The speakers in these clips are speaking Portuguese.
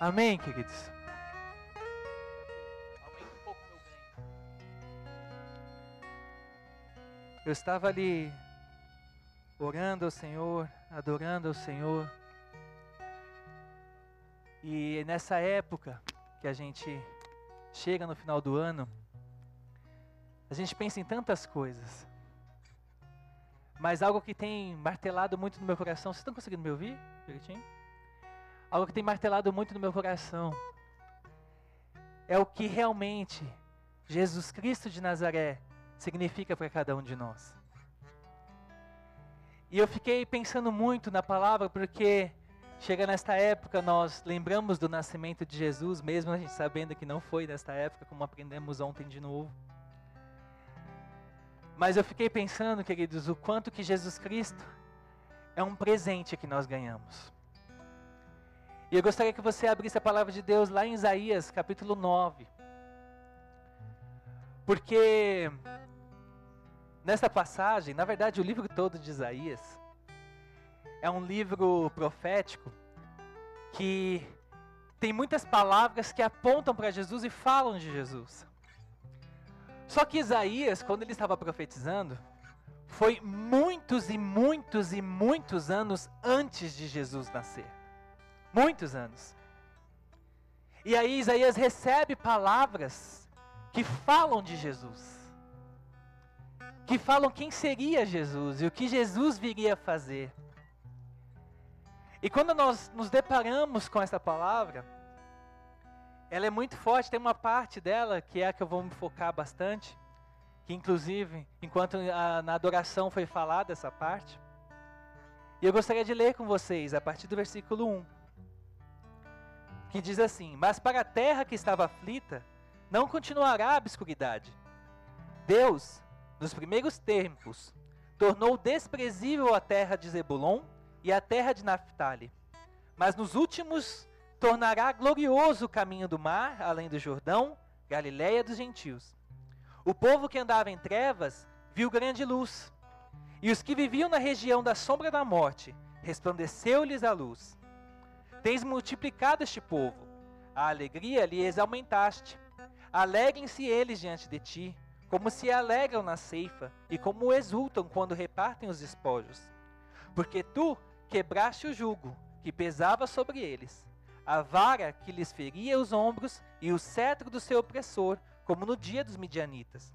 Amém, queridos? Eu estava ali orando ao Senhor, adorando ao Senhor. E nessa época que a gente chega no final do ano, a gente pensa em tantas coisas. Mas algo que tem martelado muito no meu coração, vocês estão conseguindo me ouvir direitinho? Algo que tem martelado muito no meu coração é o que realmente Jesus Cristo de Nazaré significa para cada um de nós. E eu fiquei pensando muito na palavra porque chega nesta época nós lembramos do nascimento de Jesus, mesmo a gente sabendo que não foi nesta época, como aprendemos ontem de novo. Mas eu fiquei pensando, queridos, o quanto que Jesus Cristo é um presente que nós ganhamos. E eu gostaria que você abrisse a palavra de Deus lá em Isaías, capítulo 9. Porque Nesta passagem, na verdade, o livro todo de Isaías é um livro profético que tem muitas palavras que apontam para Jesus e falam de Jesus. Só que Isaías, quando ele estava profetizando, foi muitos e muitos e muitos anos antes de Jesus nascer. Muitos anos. E aí Isaías recebe palavras que falam de Jesus que falam quem seria Jesus e o que Jesus viria fazer. E quando nós nos deparamos com essa palavra, ela é muito forte, tem uma parte dela que é a que eu vou me focar bastante, que inclusive, enquanto a, na adoração foi falada essa parte, e eu gostaria de ler com vocês a partir do versículo 1, que diz assim: Mas para a terra que estava aflita, não continuará a obscuridade. Deus nos primeiros tempos, tornou desprezível a terra de Zebulon e a terra de Naphtali. Mas nos últimos tornará glorioso o caminho do mar, além do Jordão, Galiléia dos gentios. O povo que andava em trevas viu grande luz, e os que viviam na região da sombra da morte, resplandeceu-lhes a luz. Tens multiplicado este povo, a alegria lhes aumentaste. Alegrem-se eles diante de ti, como se alegram na ceifa e como exultam quando repartem os despojos. Porque tu quebraste o jugo que pesava sobre eles, a vara que lhes feria os ombros e o cetro do seu opressor, como no dia dos midianitas.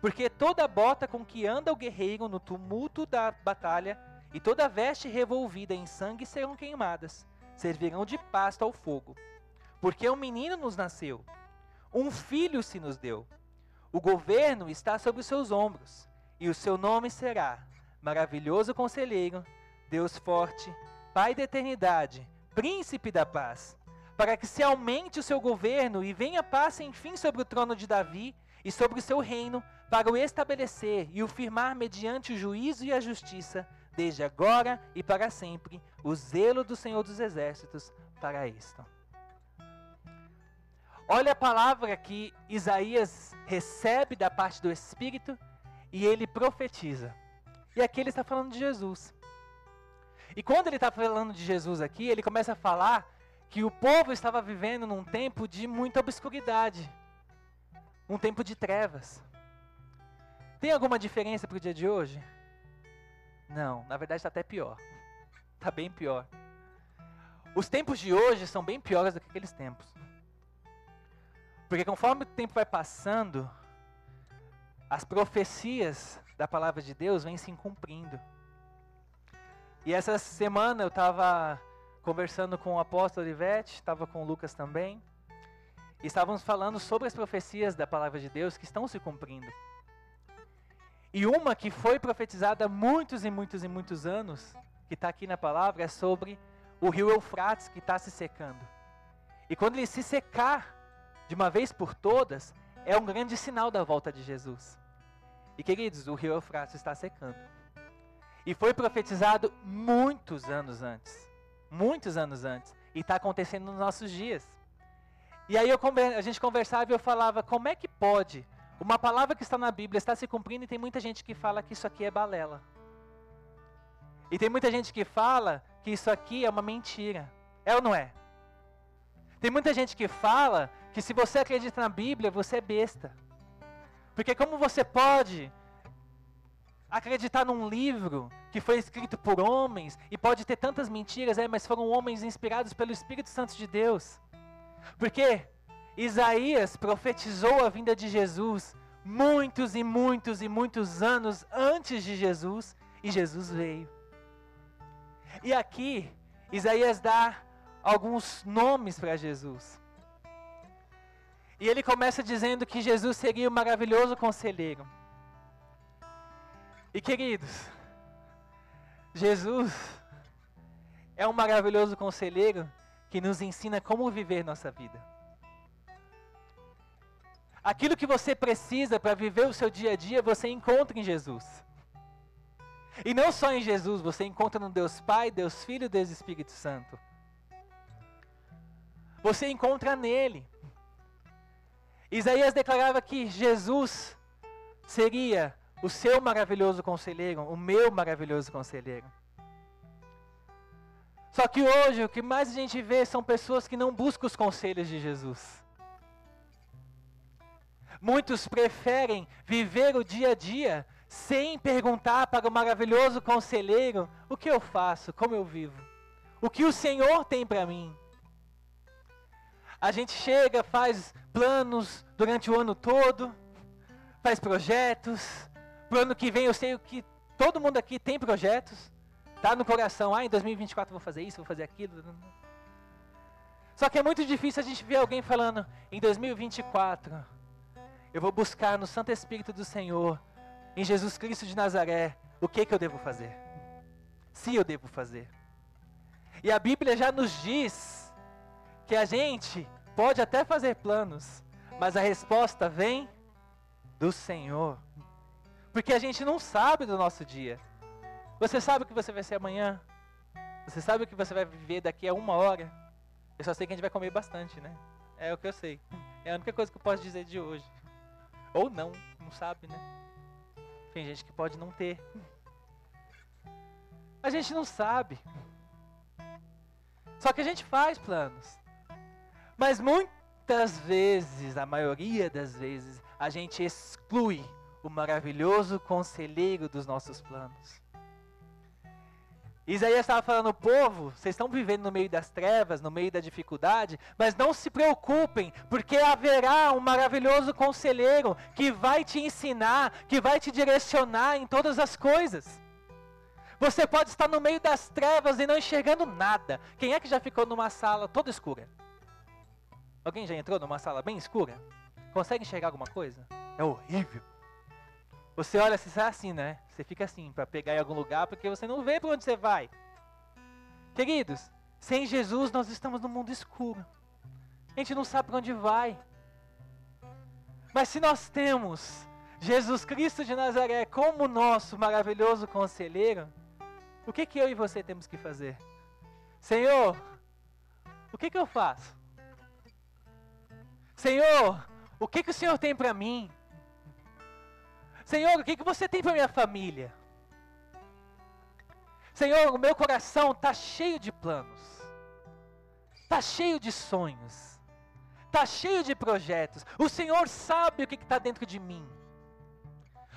Porque toda bota com que anda o guerreiro no tumulto da batalha e toda veste revolvida em sangue serão queimadas, servirão de pasto ao fogo. Porque um menino nos nasceu, um filho se nos deu o governo está sobre os seus ombros, e o seu nome será Maravilhoso Conselheiro, Deus Forte, Pai da Eternidade, Príncipe da Paz, para que se aumente o seu governo e venha paz sem fim sobre o trono de Davi e sobre o seu reino, para o estabelecer e o firmar mediante o juízo e a justiça, desde agora e para sempre, o zelo do Senhor dos Exércitos para isto. Olha a palavra que Isaías recebe da parte do Espírito e ele profetiza. E aqui ele está falando de Jesus. E quando ele está falando de Jesus aqui, ele começa a falar que o povo estava vivendo num tempo de muita obscuridade, um tempo de trevas. Tem alguma diferença para o dia de hoje? Não, na verdade está até pior. Está bem pior. Os tempos de hoje são bem piores do que aqueles tempos. Porque conforme o tempo vai passando, as profecias da palavra de Deus vêm se cumprindo. E essa semana eu estava conversando com o apóstolo Ivete, estava com o Lucas também, e estávamos falando sobre as profecias da palavra de Deus que estão se cumprindo. E uma que foi profetizada há muitos e muitos e muitos anos, que está aqui na palavra, é sobre o rio Eufrates que está se secando. E quando ele se secar, de uma vez por todas, é um grande sinal da volta de Jesus. E queridos, o rio Eufrates está secando. E foi profetizado muitos anos antes. Muitos anos antes. E está acontecendo nos nossos dias. E aí eu, a gente conversava e eu falava, como é que pode uma palavra que está na Bíblia está se cumprindo e tem muita gente que fala que isso aqui é balela. E tem muita gente que fala que isso aqui é uma mentira. É ou não é? Tem muita gente que fala que se você acredita na Bíblia, você é besta. Porque como você pode acreditar num livro que foi escrito por homens e pode ter tantas mentiras, é, mas foram homens inspirados pelo Espírito Santo de Deus. Porque Isaías profetizou a vinda de Jesus muitos e muitos e muitos anos antes de Jesus e Jesus veio. E aqui Isaías dá alguns nomes para Jesus. E ele começa dizendo que Jesus seria o maravilhoso conselheiro. E queridos, Jesus é um maravilhoso conselheiro que nos ensina como viver nossa vida. Aquilo que você precisa para viver o seu dia a dia, você encontra em Jesus. E não só em Jesus, você encontra no Deus Pai, Deus Filho Deus Espírito Santo. Você encontra nele. Isaías declarava que Jesus seria o seu maravilhoso conselheiro, o meu maravilhoso conselheiro. Só que hoje o que mais a gente vê são pessoas que não buscam os conselhos de Jesus. Muitos preferem viver o dia a dia sem perguntar para o maravilhoso conselheiro o que eu faço, como eu vivo, o que o Senhor tem para mim. A gente chega, faz planos durante o ano todo, faz projetos. Pro ano que vem eu sei que todo mundo aqui tem projetos. Tá no coração, ah, em 2024 vou fazer isso, vou fazer aquilo. Só que é muito difícil a gente ver alguém falando, em 2024, eu vou buscar no Santo Espírito do Senhor, em Jesus Cristo de Nazaré, o que que eu devo fazer? Se eu devo fazer. E a Bíblia já nos diz que a gente pode até fazer planos, mas a resposta vem do Senhor. Porque a gente não sabe do nosso dia. Você sabe o que você vai ser amanhã? Você sabe o que você vai viver daqui a uma hora? Eu só sei que a gente vai comer bastante, né? É o que eu sei. É a única coisa que eu posso dizer de hoje. Ou não, não sabe, né? Tem gente que pode não ter. A gente não sabe. Só que a gente faz planos. Mas muitas vezes, a maioria das vezes, a gente exclui o maravilhoso conselheiro dos nossos planos. Isaías estava falando, povo, vocês estão vivendo no meio das trevas, no meio da dificuldade, mas não se preocupem, porque haverá um maravilhoso conselheiro que vai te ensinar, que vai te direcionar em todas as coisas. Você pode estar no meio das trevas e não enxergando nada. Quem é que já ficou numa sala toda escura? Alguém já entrou numa sala bem escura? Consegue enxergar alguma coisa? É horrível. Você olha assim, sai assim, né? Você fica assim para pegar em algum lugar porque você não vê para onde você vai. Queridos, sem Jesus nós estamos no mundo escuro. A gente não sabe para onde vai. Mas se nós temos Jesus Cristo de Nazaré como nosso maravilhoso conselheiro, o que que eu e você temos que fazer? Senhor, o que que eu faço? Senhor, o que, que o Senhor tem para mim? Senhor, o que, que você tem para minha família? Senhor, o meu coração está cheio de planos, está cheio de sonhos, está cheio de projetos. O Senhor sabe o que está dentro de mim.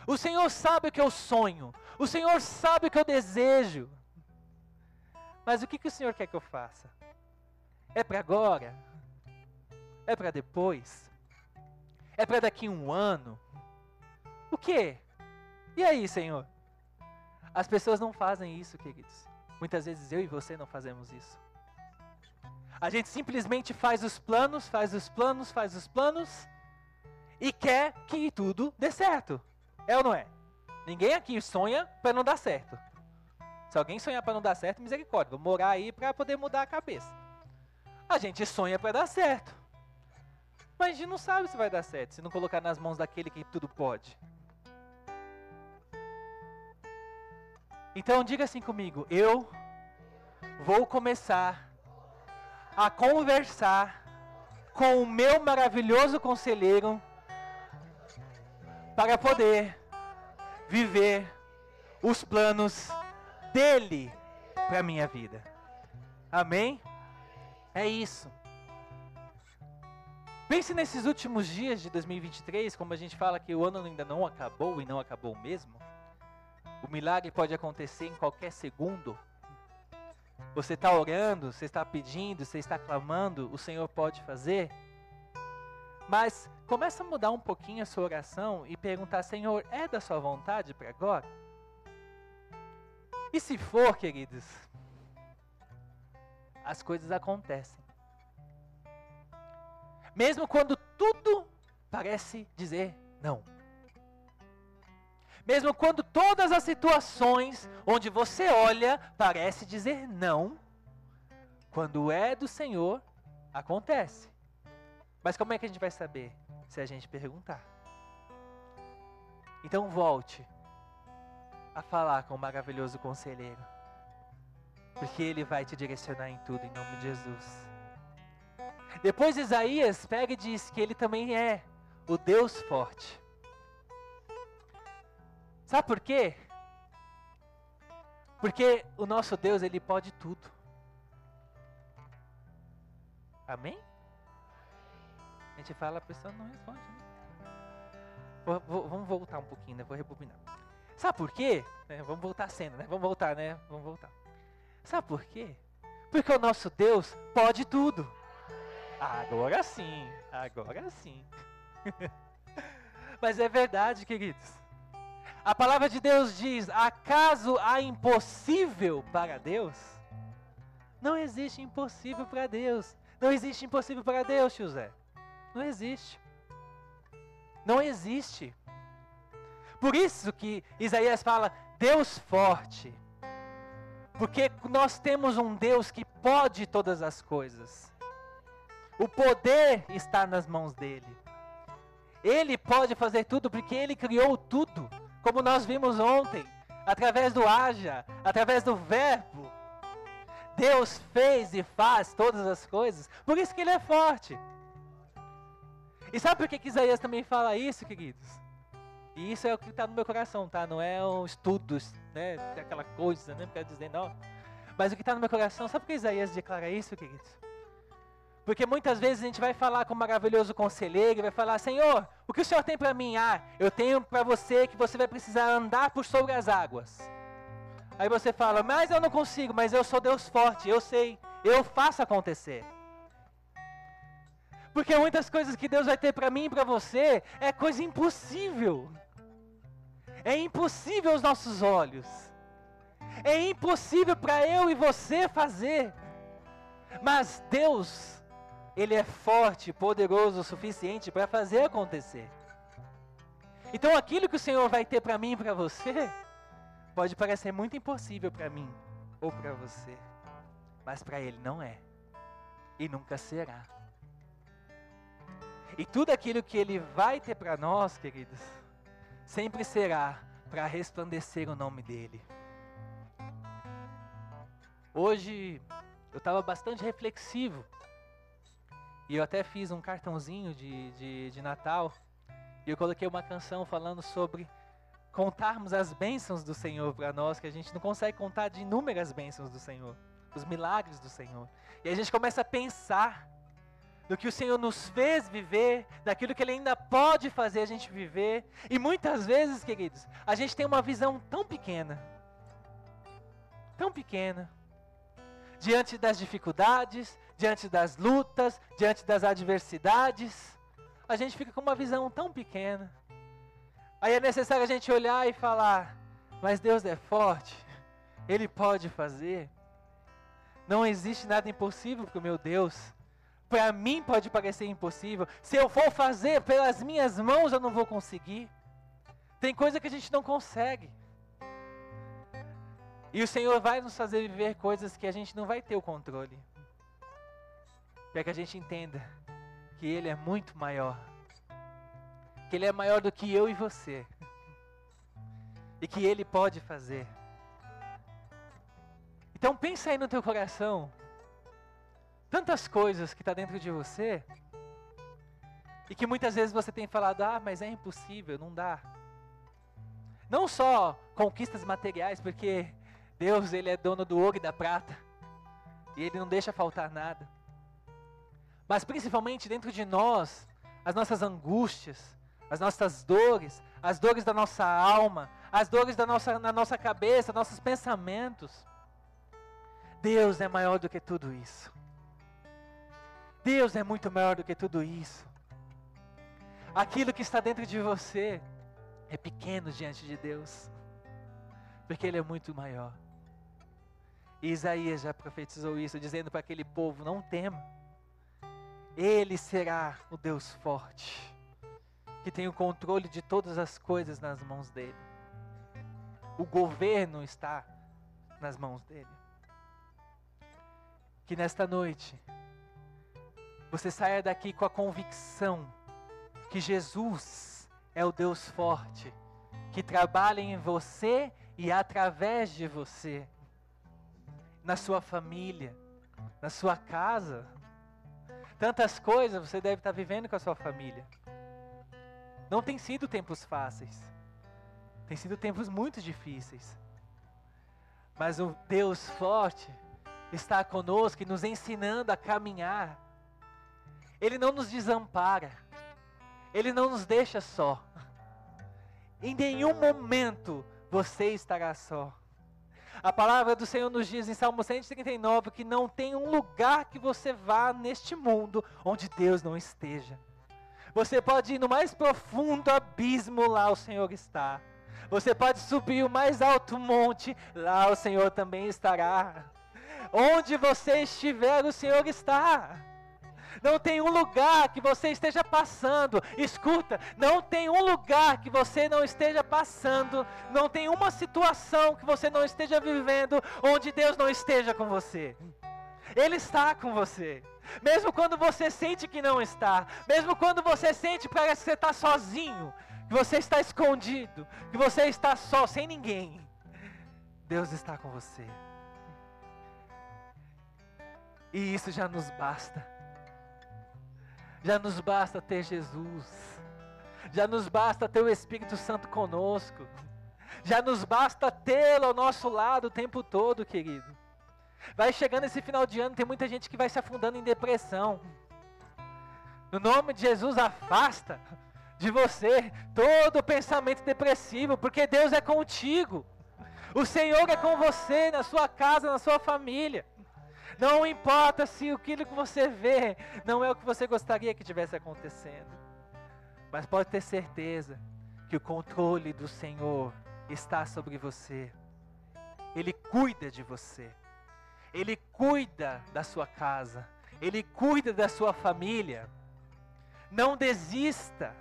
O Senhor sabe o que eu sonho. O Senhor sabe o que eu desejo. Mas o que, que o Senhor quer que eu faça? É para agora? É para depois? É para daqui um ano? Quê? E aí, Senhor? As pessoas não fazem isso, queridos. Muitas vezes eu e você não fazemos isso. A gente simplesmente faz os planos, faz os planos, faz os planos e quer que tudo dê certo. É ou não é? Ninguém aqui sonha para não dar certo. Se alguém sonhar para não dar certo, misericórdia, vou morar aí para poder mudar a cabeça. A gente sonha para dar certo. Mas a gente não sabe se vai dar certo se não colocar nas mãos daquele que tudo pode. Então diga assim comigo: eu vou começar a conversar com o meu maravilhoso conselheiro para poder viver os planos dele para minha vida. Amém? É isso. Pense nesses últimos dias de 2023, como a gente fala que o ano ainda não acabou e não acabou mesmo. O milagre pode acontecer em qualquer segundo. Você está orando, você está pedindo, você está clamando, o Senhor pode fazer. Mas começa a mudar um pouquinho a sua oração e perguntar: Senhor, é da sua vontade para agora? E se for, queridos, as coisas acontecem. Mesmo quando tudo parece dizer não. Mesmo quando todas as situações onde você olha parece dizer não, quando é do Senhor, acontece. Mas como é que a gente vai saber? Se a gente perguntar. Então volte a falar com o maravilhoso conselheiro. Porque ele vai te direcionar em tudo, em nome de Jesus. Depois Isaías pega e diz que ele também é o Deus forte. Sabe por quê? Porque o nosso Deus, ele pode tudo. Amém? A gente fala, a pessoa não responde. Né? Vou, vou, vamos voltar um pouquinho, né? Vou rebobinar. Sabe por quê? É, vamos voltar a cena, né? Vamos voltar, né? Vamos voltar. Sabe por quê? Porque o nosso Deus pode tudo. Agora sim, agora sim. Mas é verdade, queridos. A palavra de Deus diz: acaso há impossível para Deus? Não existe impossível para Deus. Não existe impossível para Deus, José. Não existe. Não existe. Por isso que Isaías fala: Deus forte. Porque nós temos um Deus que pode todas as coisas. O poder está nas mãos dele. Ele pode fazer tudo porque ele criou tudo, como nós vimos ontem, através do haja, através do verbo. Deus fez e faz todas as coisas, por isso que ele é forte. E sabe por que, que Isaías também fala isso, queridos? E isso é o que está no meu coração, tá? Não é um estudos, né? Aquela coisa, né? Quero dizer, não. Mas o que está no meu coração, sabe por que Isaías declara isso, queridos? Porque muitas vezes a gente vai falar com o maravilhoso conselheiro, vai falar: Senhor, o que o Senhor tem para mim? Ah, eu tenho para você que você vai precisar andar por sobre as águas. Aí você fala: Mas eu não consigo, mas eu sou Deus forte, eu sei, eu faço acontecer. Porque muitas coisas que Deus vai ter para mim e para você é coisa impossível. É impossível aos nossos olhos. É impossível para eu e você fazer. Mas Deus ele é forte, poderoso o suficiente para fazer acontecer. Então aquilo que o Senhor vai ter para mim e para você pode parecer muito impossível para mim ou para você, mas para ele não é e nunca será. E tudo aquilo que ele vai ter para nós, queridos, sempre será para resplandecer o nome dele. Hoje eu estava bastante reflexivo e eu até fiz um cartãozinho de, de, de Natal. E eu coloquei uma canção falando sobre contarmos as bênçãos do Senhor para nós, que a gente não consegue contar de inúmeras bênçãos do Senhor, os milagres do Senhor. E a gente começa a pensar do que o Senhor nos fez viver, daquilo que Ele ainda pode fazer a gente viver. E muitas vezes, queridos, a gente tem uma visão tão pequena, tão pequena, diante das dificuldades, diante das lutas, diante das adversidades, a gente fica com uma visão tão pequena. Aí é necessário a gente olhar e falar: mas Deus é forte, Ele pode fazer. Não existe nada impossível para o meu Deus. Para mim pode parecer impossível. Se eu for fazer pelas minhas mãos, eu não vou conseguir. Tem coisa que a gente não consegue. E o Senhor vai nos fazer viver coisas que a gente não vai ter o controle para que a gente entenda que Ele é muito maior. Que Ele é maior do que eu e você. E que Ele pode fazer. Então pensa aí no teu coração. Tantas coisas que está dentro de você. E que muitas vezes você tem falado, ah, mas é impossível, não dá. Não só conquistas materiais, porque Deus ele é dono do ouro e da prata. E Ele não deixa faltar nada mas principalmente dentro de nós, as nossas angústias, as nossas dores, as dores da nossa alma, as dores da nossa, na nossa cabeça, nossos pensamentos. Deus é maior do que tudo isso. Deus é muito maior do que tudo isso. Aquilo que está dentro de você é pequeno diante de Deus, porque Ele é muito maior. E Isaías já profetizou isso, dizendo para aquele povo: não tema, Ele será o Deus forte, que tem o controle de todas as coisas nas mãos dele. O governo está nas mãos dele. Que nesta noite você saia daqui com a convicção que Jesus é o Deus forte, que trabalha em você e através de você, na sua família, na sua casa. Tantas coisas você deve estar vivendo com a sua família. Não tem sido tempos fáceis, tem sido tempos muito difíceis. Mas o Deus forte está conosco e nos ensinando a caminhar. Ele não nos desampara. Ele não nos deixa só. Em nenhum momento você estará só. A palavra do Senhor nos diz em Salmo 139 que não tem um lugar que você vá neste mundo onde Deus não esteja. Você pode ir no mais profundo abismo, lá o Senhor está. Você pode subir o mais alto monte, lá o Senhor também estará. Onde você estiver, o Senhor está. Não tem um lugar que você esteja passando. Escuta, não tem um lugar que você não esteja passando. Não tem uma situação que você não esteja vivendo onde Deus não esteja com você. Ele está com você. Mesmo quando você sente que não está, mesmo quando você sente que parece que você está sozinho, que você está escondido, que você está só, sem ninguém, Deus está com você. E isso já nos basta. Já nos basta ter Jesus. Já nos basta ter o Espírito Santo conosco. Já nos basta tê-lo ao nosso lado o tempo todo, querido. Vai chegando esse final de ano, tem muita gente que vai se afundando em depressão. No nome de Jesus, afasta de você todo pensamento depressivo, porque Deus é contigo. O Senhor é com você, na sua casa, na sua família. Não importa se aquilo que você vê não é o que você gostaria que tivesse acontecendo. Mas pode ter certeza que o controle do Senhor está sobre você. Ele cuida de você. Ele cuida da sua casa. Ele cuida da sua família. Não desista.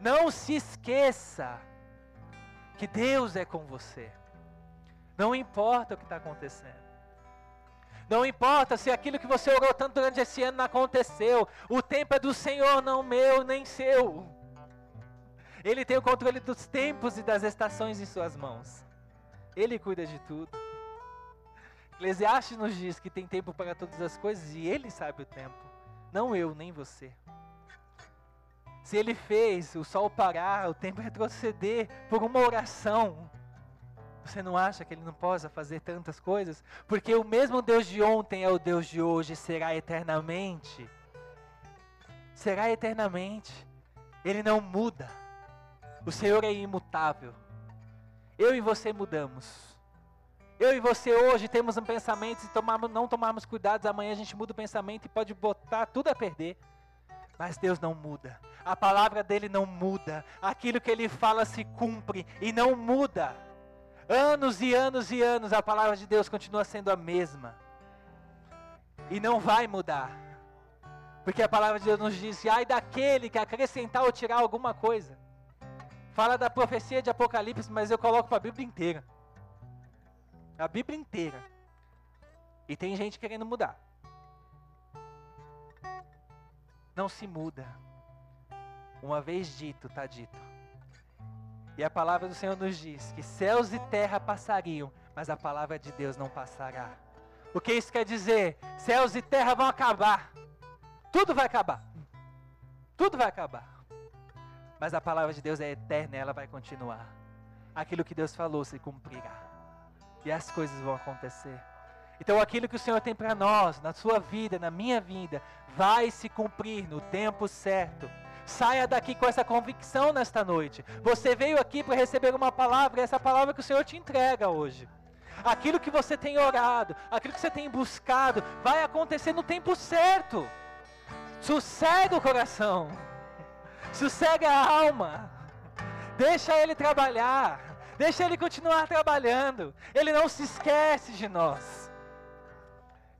Não se esqueça que Deus é com você. Não importa o que está acontecendo. Não importa se aquilo que você orou tanto durante esse ano não aconteceu. O tempo é do Senhor, não meu nem seu. Ele tem o controle dos tempos e das estações em suas mãos. Ele cuida de tudo. Eclesiastes nos diz que tem tempo para todas as coisas e ele sabe o tempo. Não eu, nem você. Se ele fez o sol parar, o tempo retroceder por uma oração, você não acha que ele não possa fazer tantas coisas? Porque o mesmo Deus de ontem é o Deus de hoje, será eternamente. Será eternamente. Ele não muda. O Senhor é imutável. Eu e você mudamos. Eu e você hoje temos um pensamento, se tomarmos, não tomarmos cuidado, amanhã a gente muda o pensamento e pode botar tudo a perder. Mas Deus não muda. A palavra dele não muda. Aquilo que ele fala se cumpre e não muda. Anos e anos e anos a palavra de Deus continua sendo a mesma. E não vai mudar. Porque a palavra de Deus nos diz: ai daquele que acrescentar ou tirar alguma coisa. Fala da profecia de Apocalipse, mas eu coloco para a Bíblia inteira. A Bíblia inteira. E tem gente querendo mudar. Não se muda. Uma vez dito, está dito. E a palavra do Senhor nos diz que céus e terra passariam, mas a palavra de Deus não passará. O que isso quer dizer? Céus e terra vão acabar. Tudo vai acabar. Tudo vai acabar. Mas a palavra de Deus é eterna ela vai continuar. Aquilo que Deus falou se cumprirá. E as coisas vão acontecer. Então aquilo que o Senhor tem para nós, na sua vida, na minha vida, vai se cumprir no tempo certo. Saia daqui com essa convicção nesta noite. Você veio aqui para receber uma palavra, essa palavra que o Senhor te entrega hoje. Aquilo que você tem orado, aquilo que você tem buscado, vai acontecer no tempo certo. Sossega o coração, sossega a alma, deixa Ele trabalhar, deixa Ele continuar trabalhando. Ele não se esquece de nós,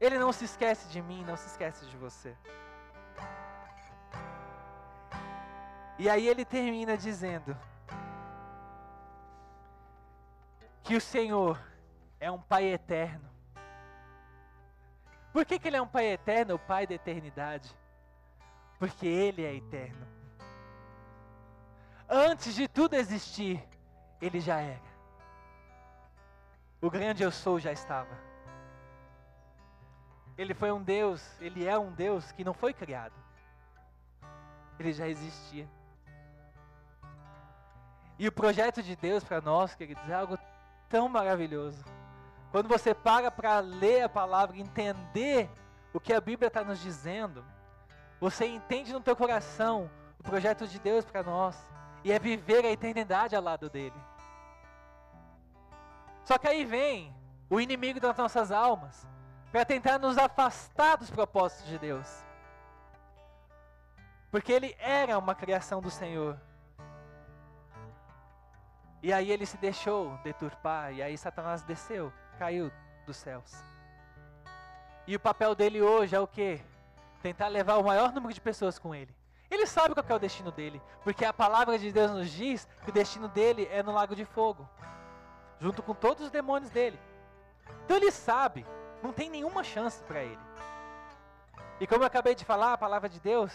Ele não se esquece de mim, não se esquece de você. E aí ele termina dizendo que o Senhor é um Pai eterno. Por que, que Ele é um Pai eterno, o Pai da eternidade? Porque Ele é eterno. Antes de tudo existir, Ele já era. O grande eu sou já estava. Ele foi um Deus, Ele é um Deus que não foi criado. Ele já existia. E o projeto de Deus para nós, queridos, é algo tão maravilhoso. Quando você para para ler a palavra, entender o que a Bíblia está nos dizendo, você entende no teu coração o projeto de Deus para nós e é viver a eternidade ao lado dele. Só que aí vem o inimigo das nossas almas para tentar nos afastar dos propósitos de Deus. Porque ele era uma criação do Senhor. E aí ele se deixou deturpar, e aí Satanás desceu, caiu dos céus. E o papel dele hoje é o quê? Tentar levar o maior número de pessoas com ele. Ele sabe qual é o destino dele, porque a palavra de Deus nos diz que o destino dele é no lago de fogo, junto com todos os demônios dele. Então ele sabe, não tem nenhuma chance para ele. E como eu acabei de falar, a palavra de Deus,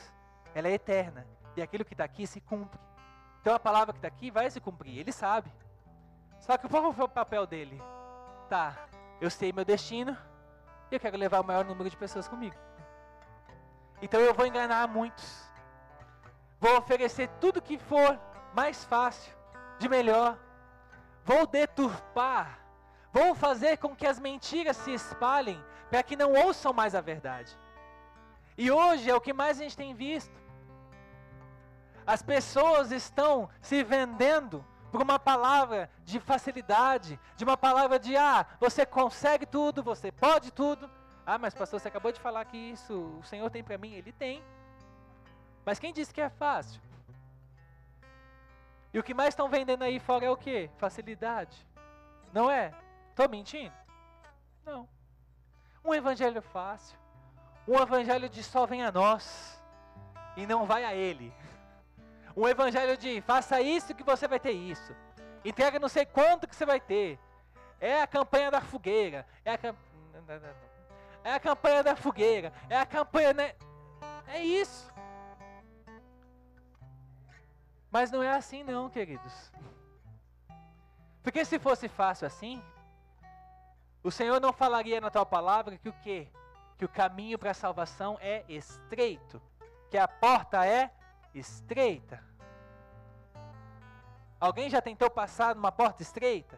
ela é eterna, e aquilo que está aqui se cumpre. Então a palavra que está aqui vai se cumprir, ele sabe. Só que qual foi o papel dele? Tá, eu sei meu destino e eu quero levar o maior número de pessoas comigo. Então eu vou enganar muitos. Vou oferecer tudo que for mais fácil, de melhor. Vou deturpar. Vou fazer com que as mentiras se espalhem para que não ouçam mais a verdade. E hoje é o que mais a gente tem visto. As pessoas estão se vendendo por uma palavra de facilidade, de uma palavra de ah, você consegue tudo, você pode tudo. Ah, mas pastor, você acabou de falar que isso o Senhor tem para mim, ele tem. Mas quem disse que é fácil? E o que mais estão vendendo aí fora é o que? Facilidade. Não é? Estou mentindo? Não. Um evangelho fácil. Um evangelho de só vem a nós e não vai a ele. Um evangelho de faça isso que você vai ter isso. Entrega não sei quanto que você vai ter. É a campanha da fogueira. É a, é a campanha da fogueira. É a campanha. Né? É isso. Mas não é assim não, queridos. Porque se fosse fácil assim, o Senhor não falaria na tua palavra que o quê? Que o caminho para a salvação é estreito, que a porta é estreita. Alguém já tentou passar numa porta estreita?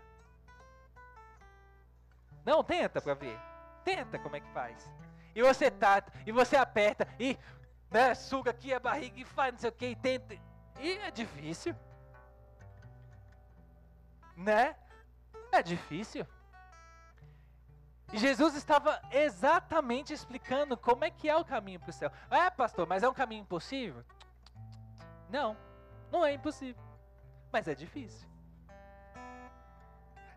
Não, tenta para ver. Tenta como é que faz. E você tá, e você aperta e né, suga aqui a barriga e faz não sei o que e tenta. E é difícil. Né? É difícil. E Jesus estava exatamente explicando como é que é o caminho para o céu. É, pastor, mas é um caminho impossível? Não, não é impossível mas é difícil.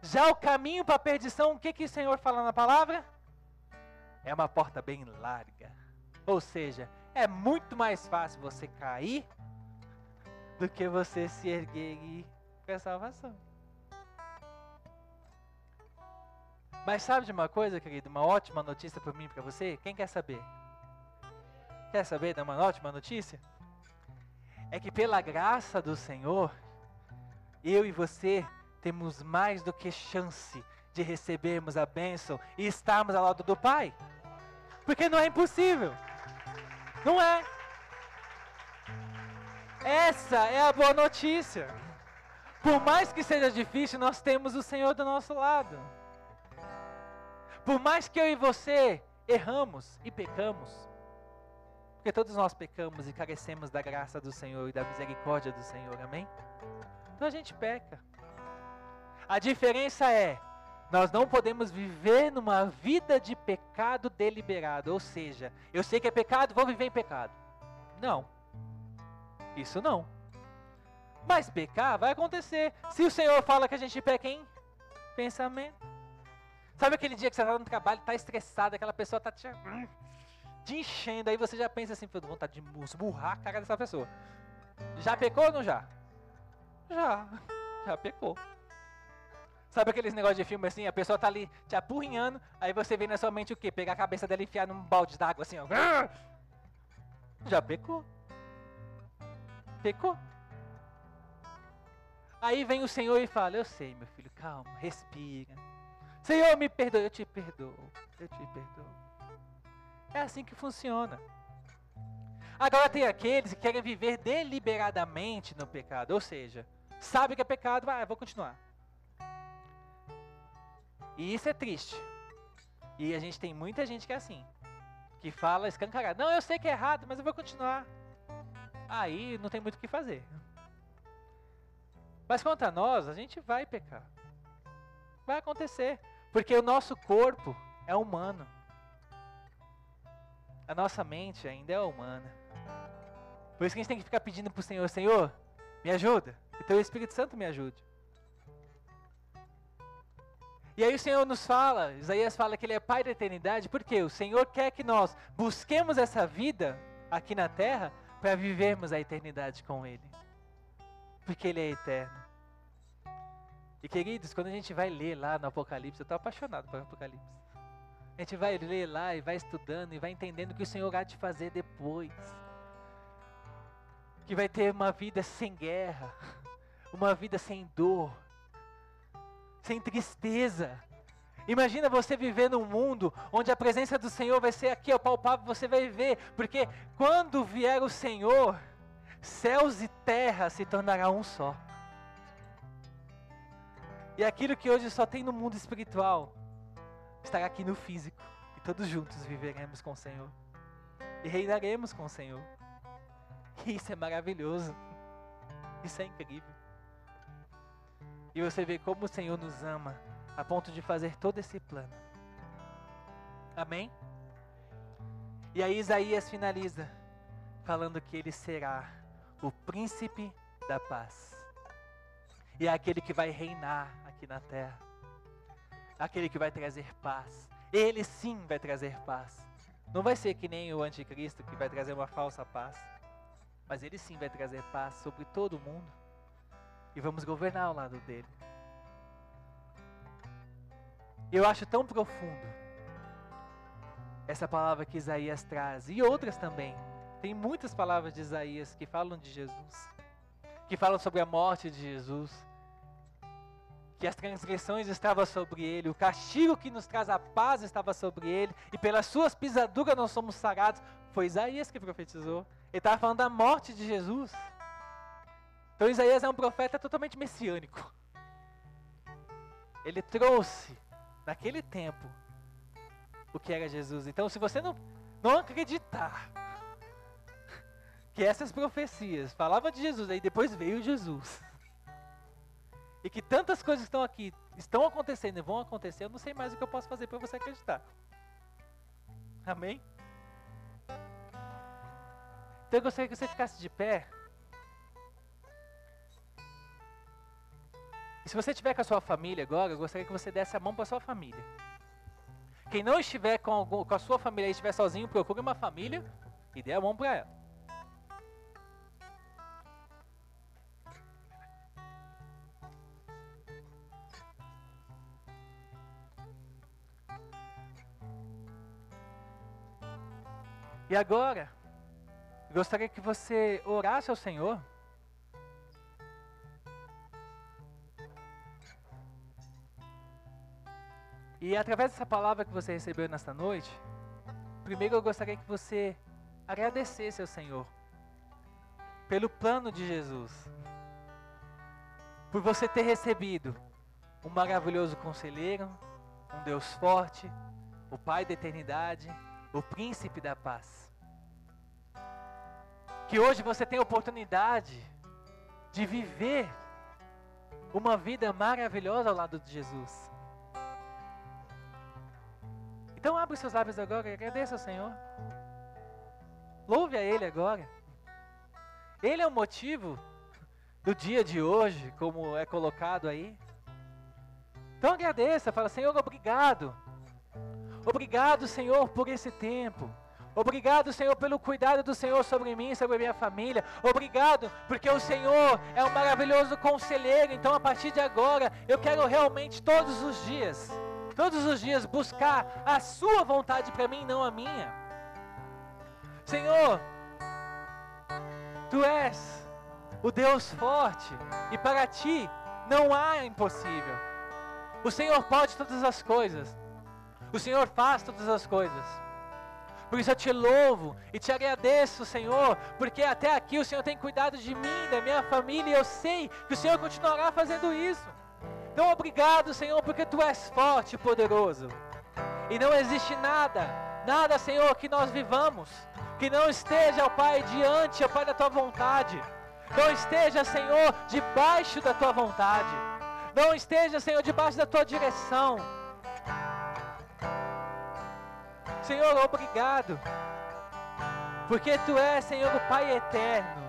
Já o caminho para a perdição, o que, que o Senhor fala na palavra? É uma porta bem larga. Ou seja, é muito mais fácil você cair do que você se erguer e ir para a salvação. Mas sabe de uma coisa, querido? Uma ótima notícia para mim e para você? Quem quer saber? Quer saber de uma ótima notícia? É que pela graça do Senhor, eu e você temos mais do que chance de recebermos a bênção e estarmos ao lado do Pai. Porque não é impossível. Não é. Essa é a boa notícia. Por mais que seja difícil, nós temos o Senhor do nosso lado. Por mais que eu e você erramos e pecamos, porque todos nós pecamos e carecemos da graça do Senhor e da misericórdia do Senhor, amém? Então a gente peca. A diferença é, nós não podemos viver numa vida de pecado deliberado, ou seja, eu sei que é pecado, vou viver em pecado. Não. Isso não. Mas pecar vai acontecer. Se o Senhor fala que a gente peca em pensamento. Sabe aquele dia que você está no trabalho, está estressado, aquela pessoa está te, te enchendo, aí você já pensa assim, vontade de esmurrar a cara dessa pessoa. Já pecou ou não já? Já, já pecou. Sabe aqueles negócios de filme assim, a pessoa tá ali te apurrinhando, aí você vê na sua mente o quê? Pegar a cabeça dela e enfiar num balde d'água assim, ó. Já pecou. Pecou. Aí vem o Senhor e fala: Eu sei, meu filho, calma, respira. Senhor, me perdoa, eu te perdoo, eu te perdoo. É assim que funciona. Agora tem aqueles que querem viver deliberadamente no pecado, ou seja, sabe que é pecado, vai, vou continuar. E isso é triste. E a gente tem muita gente que é assim, que fala escancarado, não, eu sei que é errado, mas eu vou continuar. Aí não tem muito o que fazer. Mas quanto a nós, a gente vai pecar. Vai acontecer. Porque o nosso corpo é humano. A nossa mente ainda é humana. Por isso que a gente tem que ficar pedindo para o Senhor: Senhor, me ajuda. Que teu Espírito Santo me ajude. E aí o Senhor nos fala, Isaías fala que Ele é Pai da eternidade, porque o Senhor quer que nós busquemos essa vida aqui na terra para vivermos a eternidade com Ele. Porque Ele é eterno. E queridos, quando a gente vai ler lá no Apocalipse, eu estou apaixonado por Apocalipse. A gente vai ler lá e vai estudando e vai entendendo o que o Senhor há de fazer depois. Que vai ter uma vida sem guerra, uma vida sem dor, sem tristeza. Imagina você viver num mundo onde a presença do Senhor vai ser aqui, ó, palpável, você vai ver, porque quando vier o Senhor, céus e terra se tornarão um só. E aquilo que hoje só tem no mundo espiritual estará aqui no físico. E todos juntos viveremos com o Senhor. E reinaremos com o Senhor. E isso é maravilhoso. Isso é incrível. E você vê como o Senhor nos ama a ponto de fazer todo esse plano. Amém? E aí Isaías finaliza falando que ele será o príncipe da paz. E é aquele que vai reinar aqui na terra. Aquele que vai trazer paz. Ele sim vai trazer paz. Não vai ser que nem o anticristo que vai trazer uma falsa paz. Mas ele sim vai trazer paz sobre todo mundo. E vamos governar ao lado dele. Eu acho tão profundo essa palavra que Isaías traz e outras também. Tem muitas palavras de Isaías que falam de Jesus, que falam sobre a morte de Jesus, que as transgressões estavam sobre ele, o castigo que nos traz a paz estava sobre ele, e pelas suas pisaduras nós somos sarados. Foi Isaías que profetizou. Ele estava falando da morte de Jesus. Então Isaías é um profeta totalmente messiânico. Ele trouxe, naquele tempo, o que era Jesus. Então, se você não, não acreditar que essas profecias falavam de Jesus, aí depois veio Jesus e que tantas coisas estão aqui, estão acontecendo e vão acontecer, eu não sei mais o que eu posso fazer para você acreditar. Amém? Então eu gostaria que você ficasse de pé. E se você estiver com a sua família agora, eu gostaria que você desse a mão para sua família. Quem não estiver com, com a sua família e estiver sozinho, procure uma família e dê a mão para ela. E agora, gostaria que você orasse ao Senhor. E através dessa palavra que você recebeu nesta noite, primeiro eu gostaria que você agradecesse ao Senhor pelo plano de Jesus, por você ter recebido um maravilhoso conselheiro, um Deus forte, o Pai da eternidade, o Príncipe da paz. Que hoje você tem a oportunidade de viver uma vida maravilhosa ao lado de Jesus. Então abre seus lábios agora e agradeça ao Senhor. Louve a Ele agora. Ele é o motivo do dia de hoje, como é colocado aí. Então agradeça, fala, Senhor, obrigado. Obrigado, Senhor, por esse tempo. Obrigado, Senhor, pelo cuidado do Senhor sobre mim, sobre a minha família. Obrigado, porque o Senhor é um maravilhoso conselheiro. Então, a partir de agora, eu quero realmente todos os dias, todos os dias buscar a Sua vontade para mim, não a minha. Senhor, Tu és o Deus forte e para Ti não há impossível. O Senhor pode todas as coisas. O Senhor faz todas as coisas. Por isso eu te louvo e te agradeço, Senhor, porque até aqui o Senhor tem cuidado de mim, da minha família, e eu sei que o Senhor continuará fazendo isso. Então obrigado, Senhor, porque tu és forte e poderoso. E não existe nada, nada, Senhor, que nós vivamos, que não esteja, ó Pai, diante, ó Pai, da tua vontade. Não esteja, Senhor, debaixo da tua vontade. Não esteja, Senhor, debaixo da tua direção. Senhor, obrigado. Porque tu és, Senhor, o Pai eterno.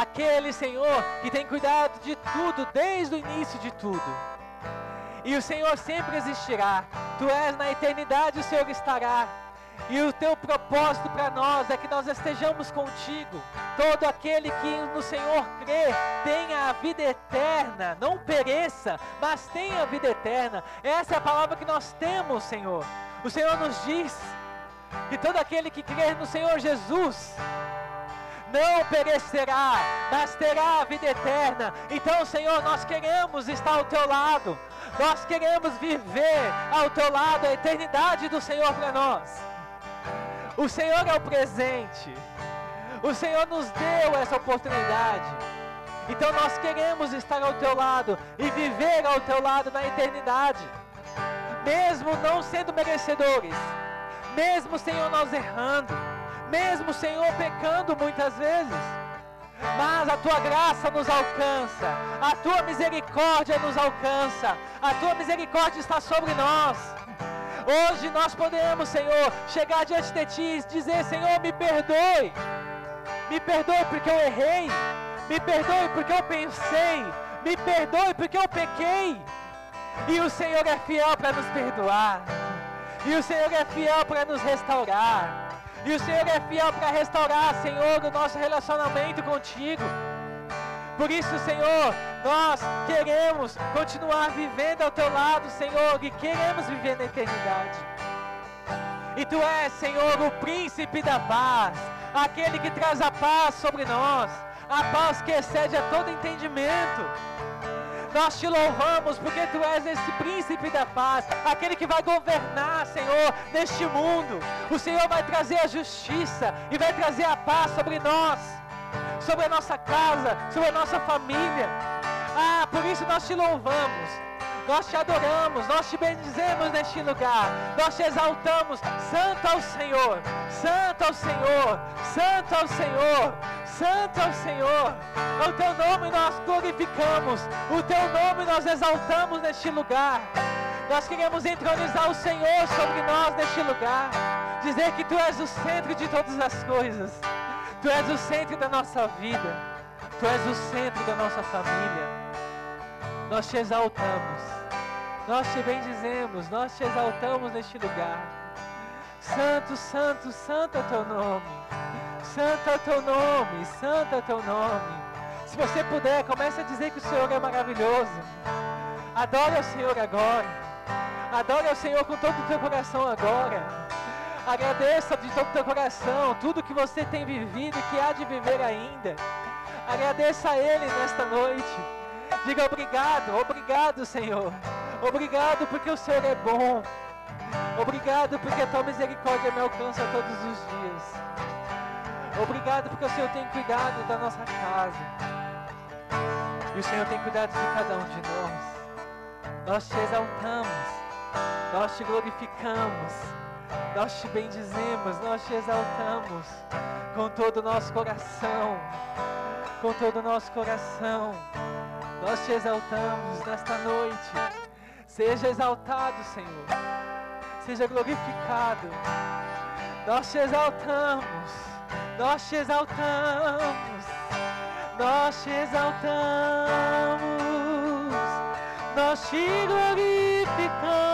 Aquele, Senhor, que tem cuidado de tudo, desde o início de tudo. E o Senhor sempre existirá. Tu és na eternidade, o Senhor estará. E o teu propósito para nós é que nós estejamos contigo. Todo aquele que no Senhor crê tenha a vida eterna, não pereça, mas tenha a vida eterna. Essa é a palavra que nós temos, Senhor. O Senhor nos diz que todo aquele que crê no Senhor Jesus não perecerá, mas terá a vida eterna. Então, Senhor, nós queremos estar ao teu lado. Nós queremos viver ao teu lado a eternidade do Senhor para nós. O Senhor é o presente. O Senhor nos deu essa oportunidade. Então nós queremos estar ao teu lado e viver ao teu lado na eternidade. Mesmo não sendo merecedores, mesmo Senhor nós errando, mesmo Senhor pecando muitas vezes. Mas a tua graça nos alcança, a tua misericórdia nos alcança, a tua misericórdia está sobre nós. Hoje nós podemos, Senhor, chegar diante de Ti e dizer: Senhor, me perdoe. Me perdoe porque eu errei. Me perdoe porque eu pensei. Me perdoe porque eu pequei. E o Senhor é fiel para nos perdoar. E o Senhor é fiel para nos restaurar. E o Senhor é fiel para restaurar, Senhor, o nosso relacionamento contigo. Por isso, Senhor, nós queremos continuar vivendo ao teu lado, Senhor, e queremos viver na eternidade. E tu és, Senhor, o príncipe da paz, aquele que traz a paz sobre nós, a paz que excede a todo entendimento. Nós te louvamos porque tu és esse príncipe da paz, aquele que vai governar, Senhor, neste mundo. O Senhor vai trazer a justiça e vai trazer a paz sobre nós sobre a nossa casa, sobre a nossa família. Ah, por isso nós te louvamos. Nós te adoramos, nós te bendizemos neste lugar, nós te exaltamos, Santo ao Senhor, Santo ao Senhor, Santo ao Senhor, Santo ao Senhor. O teu nome nós glorificamos, o teu nome nós exaltamos neste lugar. Nós queremos entronizar o Senhor sobre nós neste lugar, dizer que tu és o centro de todas as coisas. Tu és o centro da nossa vida. Tu és o centro da nossa família. Nós te exaltamos. Nós te bendizemos. Nós te exaltamos neste lugar. Santo, santo, santo é teu nome. Santo é teu nome. Santo é teu nome. Se você puder, comece a dizer que o Senhor é maravilhoso. Adore ao Senhor agora. Adore ao Senhor com todo o teu coração agora. Agradeça de todo o teu coração tudo que você tem vivido e que há de viver ainda. Agradeça a Ele nesta noite. Diga obrigado, obrigado, Senhor. Obrigado porque o Senhor é bom. Obrigado porque a tua misericórdia me alcança todos os dias. Obrigado porque o Senhor tem cuidado da nossa casa. E o Senhor tem cuidado de cada um de nós. Nós te exaltamos. Nós te glorificamos, nós te bendizemos, nós te exaltamos com todo o nosso coração, com todo o nosso coração. Nós te exaltamos nesta noite. Seja exaltado, Senhor. Seja glorificado. Nós te exaltamos. Nós te exaltamos. Nós te exaltamos. Nós te glorificamos.